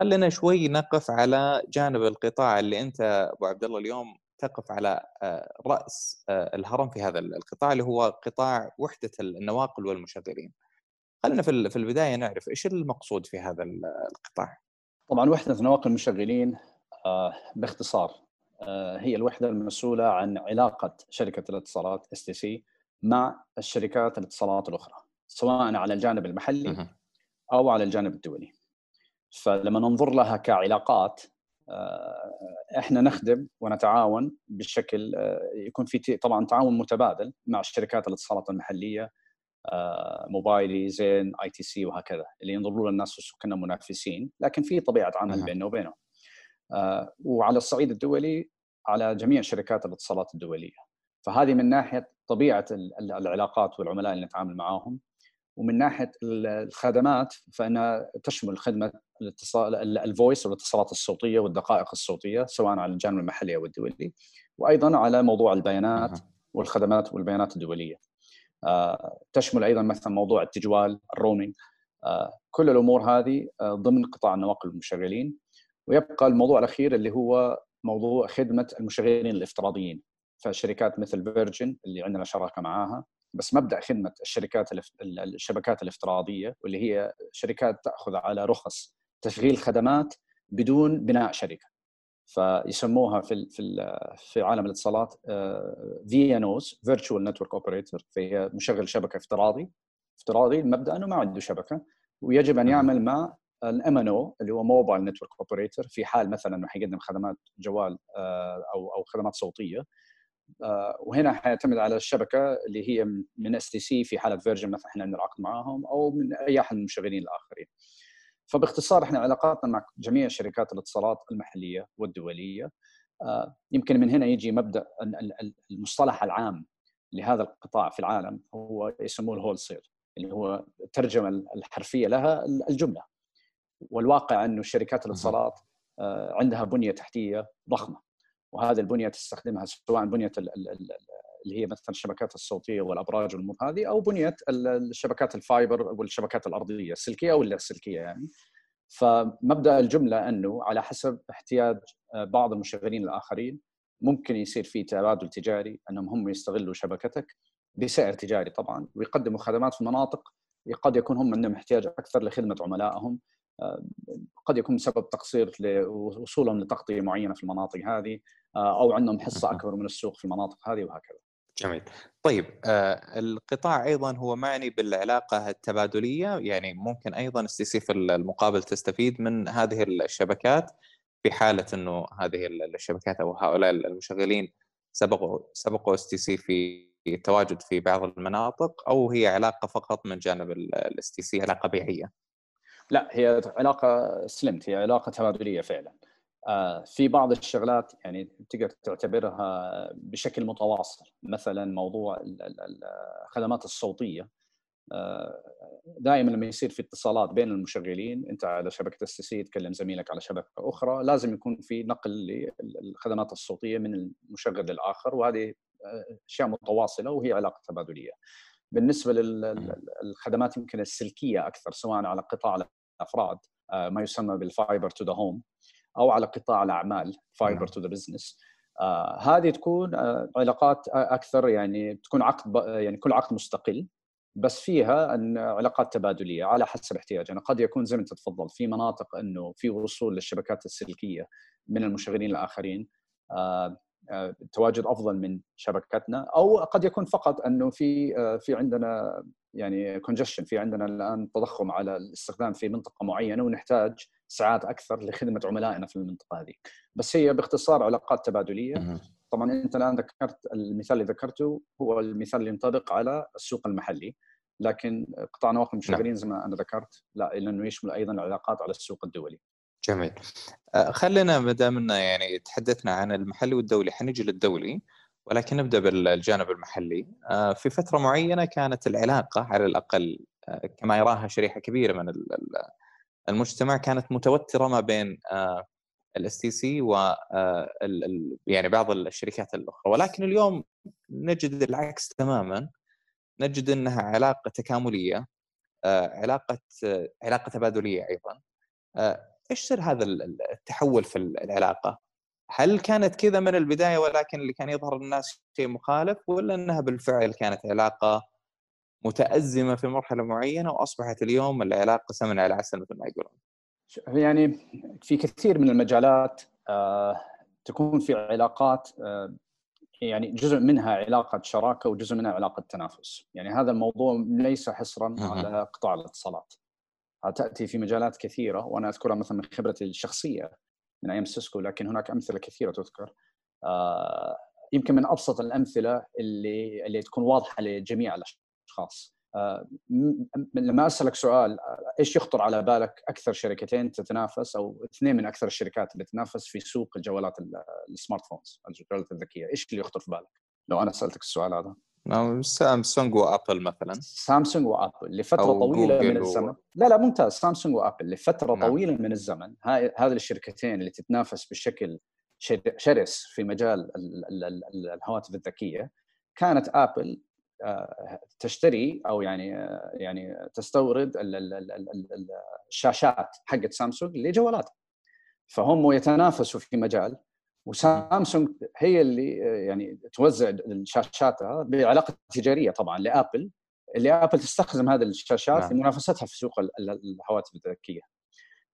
خلينا شوي نقف على جانب القطاع اللي أنت أبو عبد الله اليوم تقف على آه، رأس الهرم في هذا القطاع اللي هو قطاع وحدة النواقل والمشغلين. خلينا في البداية نعرف إيش المقصود في هذا القطاع؟ طبعا وحدة نواقل المشغلين آه، باختصار آه، هي الوحدة المسؤولة عن علاقة شركة الاتصالات STC مع الشركات الاتصالات الأخرى سواء على الجانب المحلي أو على الجانب الدولي. فلما ننظر لها كعلاقات آه، إحنا نخدم ونتعاون بشكل يكون في طبعا تعاون متبادل مع الشركات الاتصالات المحلية آه، موبايلي زين ITC وهكذا اللي ينظروا الناس لنا كمنافسين لكن في طبيعة عمل بيننا وبينهم. آه، وعلى الصعيد الدولي على جميع شركات الاتصالات الدولية. فهذه من ناحية طبيعة العلاقات والعملاء اللي نتعامل معاهم. ومن ناحية الخدمات فانها تشمل خدمة الاتصال ال voice والاتصالات الصوتية والدقائق الصوتية سواء على الجانب المحلي أو الدولي. وأيضا على موضوع البيانات والخدمات والبيانات الدولية. آه، تشمل أيضا مثلا موضوع التجوال ال roaming آه، كل الأمور هذه آه، ضمن قطاع النواقل المشغلين. ويبقى الموضوع الأخير اللي هو موضوع خدمة المشغلين الافتراضيين. فشركات مثل فيرجن اللي عندنا شراكة معاها بس مبدأ خدمة الشركات الشبكات الافتراضية واللي هي شركات تأخذ على رخص تشغيل خدمات بدون بناء شركة. فيسموها في في في عالم الاتصالات في MVNOs virtual network operator فهي مشغل شبكة افتراضي. افتراضي المبدأ إنه ما عنده شبكة ويجب أن يعمل مع ال MNO اللي هو mobile network operator في حال مثلا إنه حيقدم خدمات جوال آه، أو أو خدمات صوتية. آه، وهنا حيعتمد على الشبكة اللي هي من STC في حالة فيرجن مثلا إحنا عندنا عقد معاهم أو من أي أحد من المشغلين الآخرين. فباختصار إحنا علاقاتنا مع جميع شركات الاتصالات المحلية والدولية. آه، يمكن من هنا يجي مبدأ المصطلح العام لهذا القطاع في العالم هو يسموه ال wholesale اللي هو الترجمه الحرفية لها الجملة. والواقع انه شركات الاتصالات آه، عندها بنية تحتية ضخمة. وهذه البنية تستخدمها سواء بنية اللي هي مثلا الشبكات الصوتية والأبراج والامور هذه أو بنية الشبكات ال fiber والشبكات الأرضية السلكيه أو السلكيه يعني. فمبدأ الجملة أنه على حسب احتياج آه، بعض المشغلين الآخرين ممكن يصير في تبادل تجاري أنهم هم يستغلوا شبكتك بسعر تجاري طبعا. ويقدموا خدمات في مناطق قد يكون هم عندهم احتياج أكثر لخدمة عملائهم. قد يكون بسبب تقصير لوصولهم لتغطية معينة في المناطق هذه آه، أو عندهم حصة أكبر من السوق في المناطق هذه وهكذا. جميل طيب آه القطاع أيضا هو معني بالعلاقة التبادلية يعني ممكن أيضا STC في المقابل تستفيد من هذه الشبكات في حالة إنه هذه الشبكات أو هؤلاء المشغلين سبقوا سبقوا STC في التواجد في بعض المناطق أو هي علاقة فقط من جانب ال STC علاقة بيعية؟ لا هي علاقة سلمت هي علاقة تبادليه فعلا. آه، في بعض الشغلات يعني تقدر تعتبرها بشكل متواصل. مثلا موضوع الخدمات الصوتية. آه، دائما لما يصير في اتصالات بين المشغلين أنت على شبكة STC تكلم زميلك على شبكة أخرى لازم يكون في نقل للخدمات الصوتية من المشغل للآخر وهذه آه، أشياء متواصلة وهي علاقة تبادلية. بالنسبة للخدمات يمكن السلكية أكثر سواء على قطاع الافراد ما يسمى بال fiber to the home أو على قطاع الأعمال fiber to the business هذه تكون آه علاقات أكثر يعني تكون عقد يعني كل عقد مستقل بس فيها أن علاقات تبادلية على حسب احتياجنا قد يكون زي ما أنت تفضل في مناطق إنه في وصول للشبكات السلكية من المشغلين الآخرين. آه تواجد أفضل من شبكتنا أو قد يكون فقط أنه في آه، في عندنا يعني كونجشن في عندنا الآن تضخم على الاستخدام في منطقة معينة ونحتاج ساعات أكثر لخدمة عملائنا في المنطقة هذه. بس هي باختصار علاقات تبادلية. طبعا أنت الآن ذكرت المثال اللي ذكرته هو المثال اللي ينطبق على السوق المحلي. لكن قطاع نواقل المشغلين نعم. زي ما أنا ذكرت. لا لأنه يشمل أيضا العلاقات على السوق الدولي. جميل. آه، خلينا ما دام يعني تحدثنا عن المحلي والدولي حنجي للدولي ولكن نبدأ بالجانب المحلي. آه، في فترة معينة كانت العلاقة على الأقل آه، كما يراها شريحة كبيرة من المجتمع كانت متوترة ما بين ال STC و يعني بعض الشركات الأخرى ولكن اليوم نجد العكس تماما نجد إنها علاقة تكاملية علاقة علاقة تبادلية أيضا إيش سر هذا التحول في العلاقة؟ هل كانت كذا من البداية ولكن اللي كان يظهر للناس شيء مخالف ولا إنها بالفعل كانت علاقة متأزمة في مرحلة معينة وأصبحت اليوم العلاقة سمن على عسل مثل ما يقولون؟ يعني في كثير من المجالات آه، تكون في علاقات آه، يعني جزء منها علاقة شراكة وجزء منها علاقة تنافس، يعني هذا الموضوع ليس حصرا على قطاع الاتصالات. تأتي في مجالات كثيرة وأنا أذكرها مثلا من خبرتي الشخصية من أيام سيسكو لكن هناك أمثلة كثيرة تذكر. آه، يمكن من أبسط الأمثلة اللي اللي تكون واضحة لجميع الأشخاص. آه، لما أسألك سؤال آه، إيش يخطر على بالك أكثر شركتين تتنافس أو اثنين من أكثر الشركات اللي تتنافس في سوق الجوالات ال smartphones الجوالات الذكية إيش اللي يخطر في بالك لو أنا سألتك السؤال هذا سامسونج وأبل مثلا. سامسونج وأبل لفترة طويلة من الزمن و... لا لا ممتاز. سامسونج وأبل لفترة نعم. طويلة من الزمن. هذه الشركتين اللي تتنافس بشكل شرس في مجال الهواتف الذكية كانت أبل تشتري أو يعني يعني تستورد الشاشات حقت سامسونج لجوالاتها. فهم يتنافسوا في مجال وسامسونج هي اللي يعني توزع شاشاتها بعلاقة تجارية طبعا لآبل اللي آبل تستخدم هذه الشاشات نعم. في منافستها في سوق الهواتف الذكية.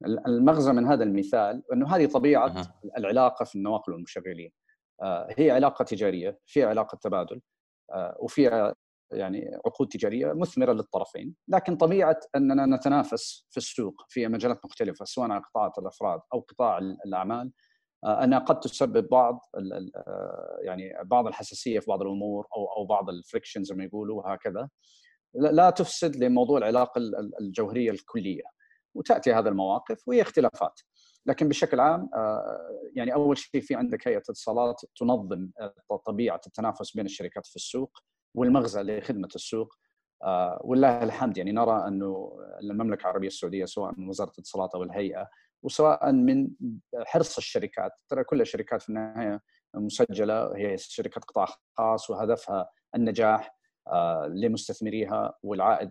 المغزى من هذا المثال إنه هذه طبيعة أه. العلاقة في النواقل والمشغلين. آه، هي علاقة تجارية، في علاقة تبادل، آه، وفي يعني عقود تجارية مثمرة للطرفين، لكن طبيعة أننا نتنافس في السوق في مجالات مختلفة سواء على قطاعات الأفراد أو قطاع الأعمال آه، أنها قد تسبب بعض آه، يعني بعض الحساسية في بعض الأمور أو أو بعض الفريكشن زي ما يقولوا وهكذا. لا تفسد لموضوع العلاقة الجوهرية الكلية وتأتي هذه المواقف وهي اختلافات. لكن بشكل عام يعني أول شيء في عندك هيئة اتصالات تنظم طبيعة التنافس بين الشركات في السوق والمغزى لخدمة السوق. آه، ولله الحمد يعني نرى أنه المملكة العربية السعودية سواء من وزارة الاتصالات أو الهيئة وسواء من حرص الشركات ترى كل الشركات في النهاية مسجلة هي شركات قطاع خاص وهدفها النجاح آه، لمستثمريها والعائد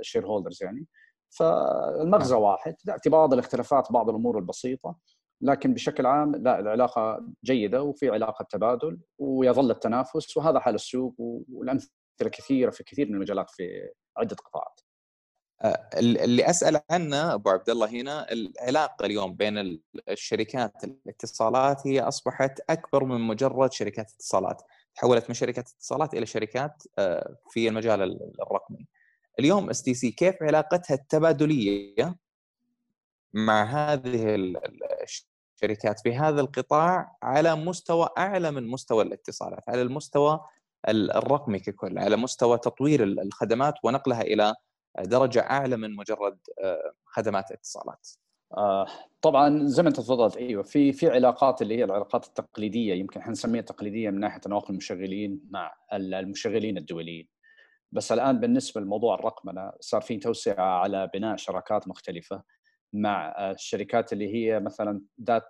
الشير هولدرز يعني فالمغزى نعم. واحد بعض الاختلافات بعض الأمور البسيطة لكن بشكل عام لا العلاقة جيدة وفي علاقة تبادل ويظل التنافس وهذا حال السوق والأمثلة كثيرة في كثير من المجالات في عدة قطاعات. آه، اللي أسأل عنه أبو عبد الله هنا العلاقة اليوم بين الشركات الاتصالات هي أصبحت أكبر من مجرد شركات اتصالات، تحولت من شركات اتصالات إلى شركات آه، في المجال الرقمي. اليوم STC كيف علاقتها التبادلية مع هذه الشركات في هذا القطاع على مستوى أعلى من مستوى الاتصالات على المستوى الرقمي ككل على مستوى تطوير الخدمات ونقلها إلى درجة أعلى من مجرد آه، خدمات اتصالات. آه طبعا زي ما أنت تفضلت أيوه في في علاقات اللي هي العلاقات التقليدية يمكن إحنا نسميها تقليدية من ناحية تناقل المشغلين مع المشغلين الدوليين. بس الآن بالنسبة لموضوع الرقمنة صار في توسعة على بناء شراكات مختلفة مع الشركات اللي هي مثلا ذات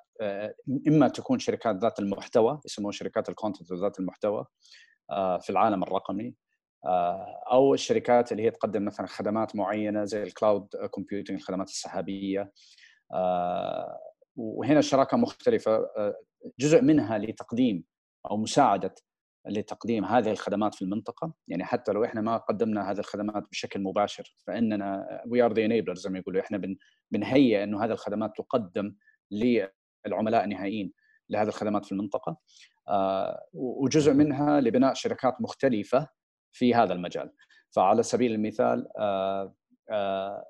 إما تكون شركات ذات المحتوى يسموها شركات ال content ذات المحتوى آه، في العالم الرقمي آه، أو الشركات اللي هي تقدم مثلا خدمات معينة زي ال cloud computing الخدمات السحابية. آه، وهنا الشراكة مختلفة. جزء منها لتقديم أو مساعدة لتقديم هذه الخدمات في المنطقة. يعني حتى لو إحنا ما قدمنا هذه الخدمات بشكل مباشر فإننا we are the زي ما يقولوا. إحنا بن بنهيئ إنه هذه الخدمات تقدم للعملاء النهائيين لهذه الخدمات في المنطقة. آه، وجزء منها لبناء شركات مختلفة في هذا المجال. فعلى سبيل المثال آه، آه،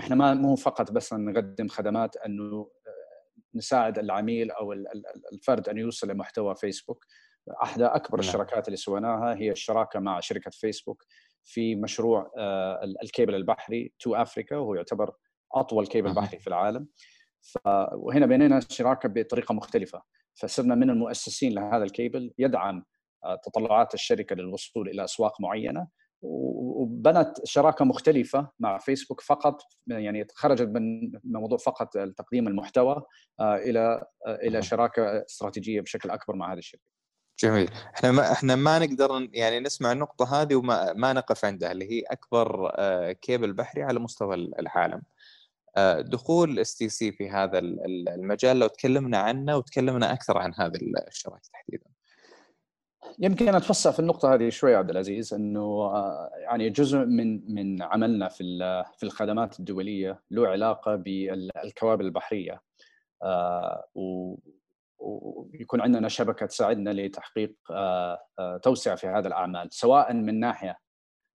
إحنا ما مو فقط بس نقدم خدمات أنه نساعد العميل أو الفرد أن يوصل لمحتوى فيسبوك. أحدى أكبر نعم. الشراكات اللي سويناها هي الشراكة مع شركة فيسبوك في مشروع آه، الكيبل البحري 2Africa وهو يعتبر أطول كيبل بحري في العالم. وهنا بيننا شراكة بطريقة مختلفة. فصرنا من المؤسسين لهذا الكيبل يدعم آه، تطلعات الشركة للوصول إلى أسواق معينة وبنت شراكة مختلفة مع فيسبوك فقط يعني خرجت من موضوع فقط تقديم المحتوى آه، إلى إلى شراكة استراتيجية بشكل أكبر مع هذه الشركة. جميل. إحنا ما إحنا ما نقدر يعني نسمع النقطة هذه وما ما نقف عندها اللي هي أكبر آه، كيبل بحري على مستوى العالم. آه، دخول STC في هذا المجال لو تكلمنا عنه وتكلمنا أكثر عن هذا الشراكة تحديدا. يمكن اتوسع في النقطة هذه شوي عبد العزيز إنه آه، يعني جزء من من عملنا في في الخدمات الدولية له علاقة بالكوابل البحرية. ويكون عندنا شبكة تساعدنا لتحقيق آه، آه، توسعه في هذا الأعمال سواء من ناحية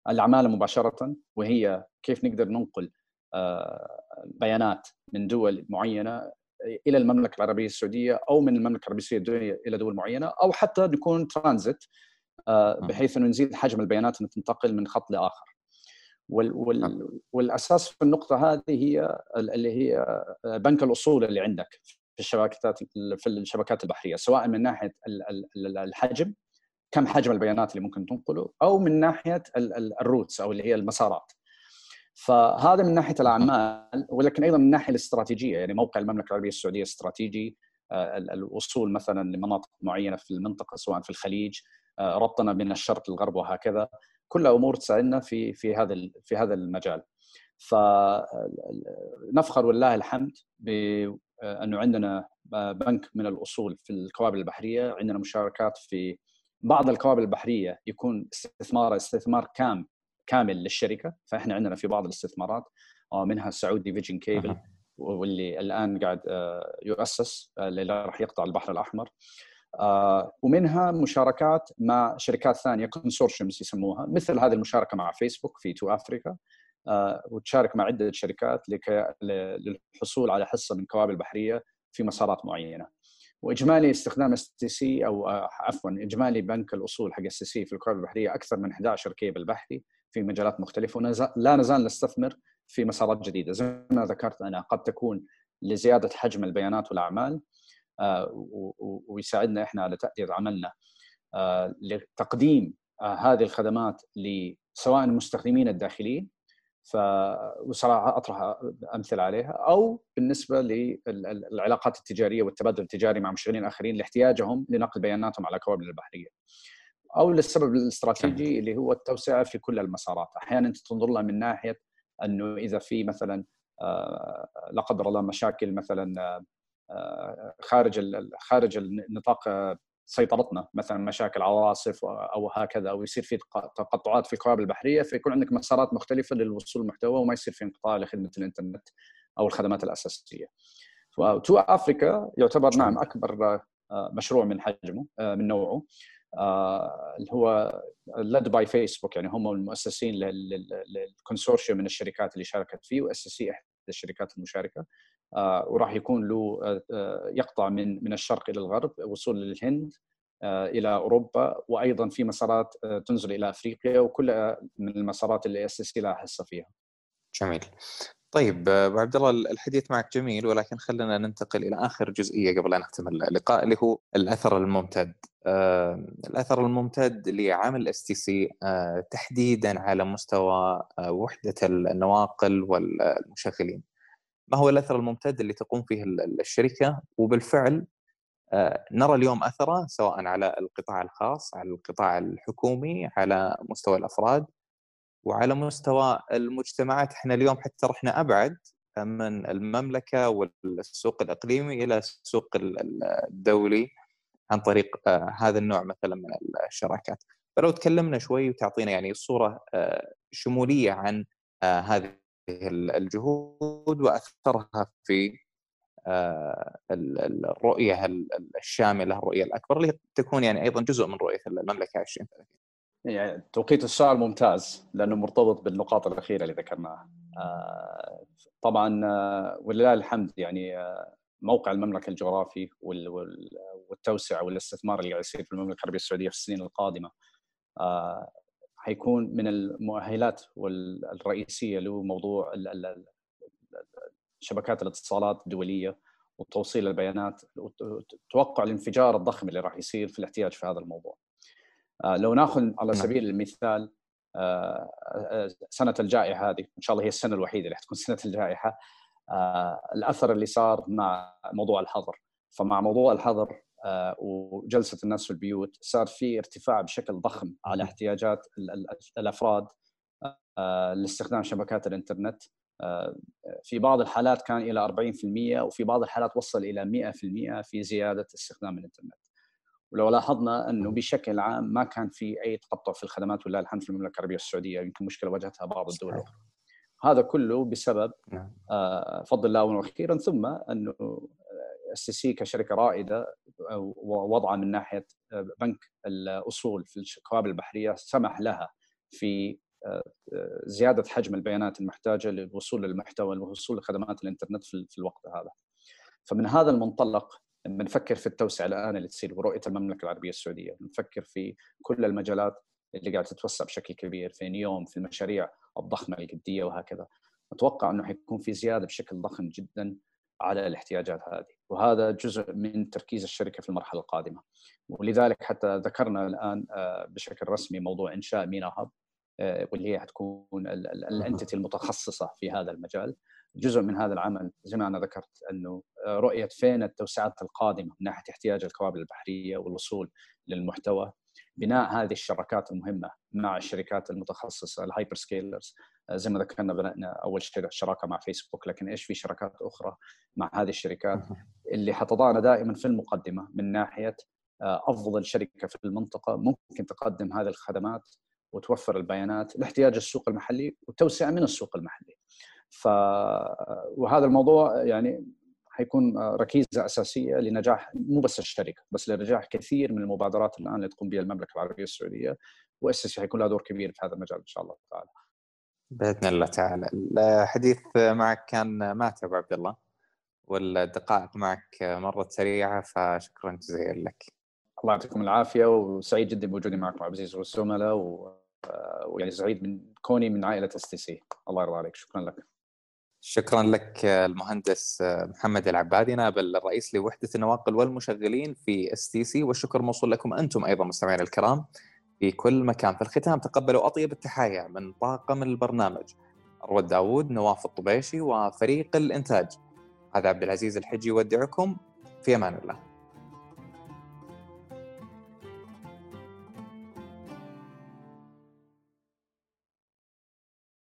الأعمال مباشرة وهي كيف نقدر ننقل آه، بيانات من دول معينة إلى المملكة العربية السعودية أو من المملكة العربية السعودية إلى دول معينة أو حتى نكون ترانزيت بحيث إنه نزيد حجم البيانات انها تنتقل من خط لآخر. وال وال والأساس في النقطة هذه هي اللي هي بنك الأصول اللي عندك في الشبكات في الشبكات البحرية سواء من ناحية الحجم كم حجم البيانات اللي ممكن تنقله أو من ناحية الروتس أو اللي هي المسارات. فهذا من ناحية الأعمال ولكن أيضا من الناحيه الاستراتيجية. يعني موقع المملكة العربية السعودية استراتيجي آه، الوصول مثلا لمناطق معينة في المنطقة سواء في الخليج آه، ربطنا بين الشرق للغرب وهكذا. كلها أمور تساعدنا في في هذا في هذا المجال. فنفخر ولله الحمد آه، أنه عندنا آه، بنك من الأصول في الكوابل البحرية. عندنا مشاركات في بعض الكوابل البحرية يكون استثمار استثمار كام كامل للشركة. فإحنا عندنا في بعض الاستثمارات آه، منها ال Saudi Vision Cable واللي الآن قاعد يؤسس اللي راح يقطع البحر الأحمر. ومنها مشاركات مع شركات ثانية consortiums يسموها. مثل هذه المشاركة مع فيسبوك في 2Africa آه، وتشارك مع عدة شركات للحصول على حصة من كوابل بحرية في مسارات معينة. وإجمالي استخدام STC أو آه، عفوا إجمالي بنك الأصول حق STC في الكوابل البحرية أكثر من 11 كيبل بحري. في مجالات مختلفة ولا نزال نستثمر في مسارات جديدة زي ما ذكرت أنا قد تكون لزيادة حجم البيانات والأعمال آه، ويساعدنا إحنا على تاديه عملنا لتقديم هذه الخدمات لسواء المستخدمين الداخليين ف وصراحة أطرح أمثلة عليها أو بالنسبة للعلاقات التجارية والتبادل التجاري مع مشغلين آخرين لاحتياجهم لنقل بياناتهم على كوابل البحرية. أو للسبب الاستراتيجي اللي هو التوسعه في كل المسارات، أحيانا أنت تنظر لها من ناحية أنه إذا في مثلا آه، لا قدر الله مشاكل مثلا آه، خارج خارج النطاق سيطرتنا مثلا مشاكل عواصف أو هكذا أو يصير في تقطعات في الكوابل البحرية فيكون عندك مسارات مختلفة للوصول للمحتوى وما يصير في انقطاع لخدمة الإنترنت أو الخدمات الأساسية. 2Africa يعتبر نعم أكبر آه، مشروع من حجمه آه، من نوعه. آه، اللي هو led by فيسبوك يعني هم المؤسسين لل consortium من الشركات اللي شاركت فيه و STC إحدى الشركات المشاركة وراح يكون له يقطع من من الشرق إلى الغرب وصول للهند إلى أوروبا وأيضا في مسارات تنزل إلى أفريقيا وكلها من المسارات اللي STC لها حصه فيها. جميل. طيب أبو عبد الله الحديث معك جميل ولكن خلينا ننتقل إلى آخر جزئية قبل أن نختم اللقاء اللي هو الأثر الممتد. الأثر الممتد لعمل STC تحديدا على مستوى وحدة النواقل والمشغلين. ما هو الأثر الممتد اللي تقوم فيه الشركة وبالفعل آه، نرى اليوم أثرة سواء على القطاع الخاص على القطاع الحكومي على مستوى الأفراد وعلى مستوى المجتمعات إحنا اليوم حتى رحنا ابعد من المملكة والسوق الإقليمي إلى السوق الدولي عن طريق آه، هذا النوع مثلا من الشراكات. فلو تكلمنا شوي وتعطينا يعني صورة آه، شمولية عن هذه الجهود وأثرها في آه، الرؤية الشاملة الرؤية الأكبر اللي تكون يعني أيضا جزء من رؤية المملكة 2030 يعني توقيت السؤال ممتاز لأنه مرتبط بالنقاط الأخيرة اللي ذكرناها. آه، طبعا آه، ولله الحمد يعني موقع المملكة الجغرافي والتوسعه والاستثمار اللي قاعد يصير في المملكة العربية السعودية في السنين القادمة حيكون من المؤهلات الرئيسيه له موضوع شبكات الاتصالات الدولية وتوصيل البيانات وتوقع الانفجار الضخم اللي راح يصير في الاحتياج في هذا الموضوع. لو ناخذ على نعم. سبيل المثال آه، آه، سنة الجائحة هذه إن شاء الله هي السنة الوحيدة اللي حتكون سنة الجائحة آه، الأثر اللي صار مع موضوع الحظر فمع موضوع الحظر وجلسة الناس في البيوت صار في ارتفاع بشكل ضخم على احتياجات الأفراد لاستخدام شبكات الإنترنت في بعض الحالات كان إلى 40% وفي بعض الحالات وصل إلى 100% في زيادة استخدام الإنترنت. ولو لاحظنا أنه بشكل عام ما كان في أي تقطع في الخدمات ولله الحمد في المملكة العربية السعودية يمكن مشكلة واجهتها بعض الدول الأخرى. هذا كله بسبب نعم. آه، فضل الله وأخيرا ثم أنه STC كشركة رائدة وضعها من ناحية آه، بنك الأصول في الكوابل البحرية سمح لها في آه، زيادة حجم البيانات المحتاجة للوصول للمحتوى والوصول لخدمات الإنترنت في الوقت هذا. فمن هذا المنطلق لما نفكر في التوسعة الآن اللي تصير ورؤية المملكة العربية السعودية نفكر في كل المجالات اللي قاعدة تتوسع بشكل كبير في نيوم في المشاريع الضخمة الجديه وهكذا. أتوقع إنه حيكون في زيادة بشكل ضخم جدا على الاحتياجات هذه وهذا جزء من تركيز الشركة في المرحلة القادمة. ولذلك حتى ذكرنا الآن آه، بشكل رسمي موضوع إنشاء MENA Hub آه، واللي هي حتكون ال entity المتخصصة في هذا المجال. جزء من هذا العمل زي ما أنا ذكرت أنه آه، رؤية فين التوسعات القادمة من ناحية احتياج الكوابل البحرية والوصول للمحتوى بناء هذه الشراكات المهمة مع الشركات المتخصصة ال hyperscalers آه، زي ما ذكرنا بدأنا أول شراكه مع فيسبوك لكن إيش في شراكات أخرى مع هذه الشركات اللي حتضعنا دائما في المقدمة من ناحية آه، أفضل شركة في المنطقة ممكن تقدم هذه الخدمات وتوفر البيانات لاحتياج السوق المحلي وتوسعه من السوق المحلي. ف وهذا الموضوع يعني حيكون ركيزة أساسية لنجاح مو بس الشركة بس لنجاح كثير من المبادرات الآن اللي تقوم بها المملكة العربية السعودية و STC حيكون لها دور كبير في هذا المجال إن شاء الله تعالى. بإذن الله تعالى الحديث معك كان ماتع أبو عبد الله والدقائق معك مرت سريعة فشكرا جزيلا لك. الله يعطيكم العافية وسعيد جدا بوجودي معكم عبد العزيز والزملاء و... ويعني سعيد من كوني من عائلة STC الله يرضى عليك شكرا لك. شكرا لك المهندس محمد العبادي نائب الرئيس لوحدة النواقل والمشغلين في STC والشكر موصول لكم أنتم أيضا مستمعينا الكرام في كل مكان. في الختام تقبلوا أطيب التحايا من طاقم البرنامج رواد داوود نواف الطبيشي وفريق الإنتاج. هذا عبد العزيز الحجي يودعكم في أمان الله.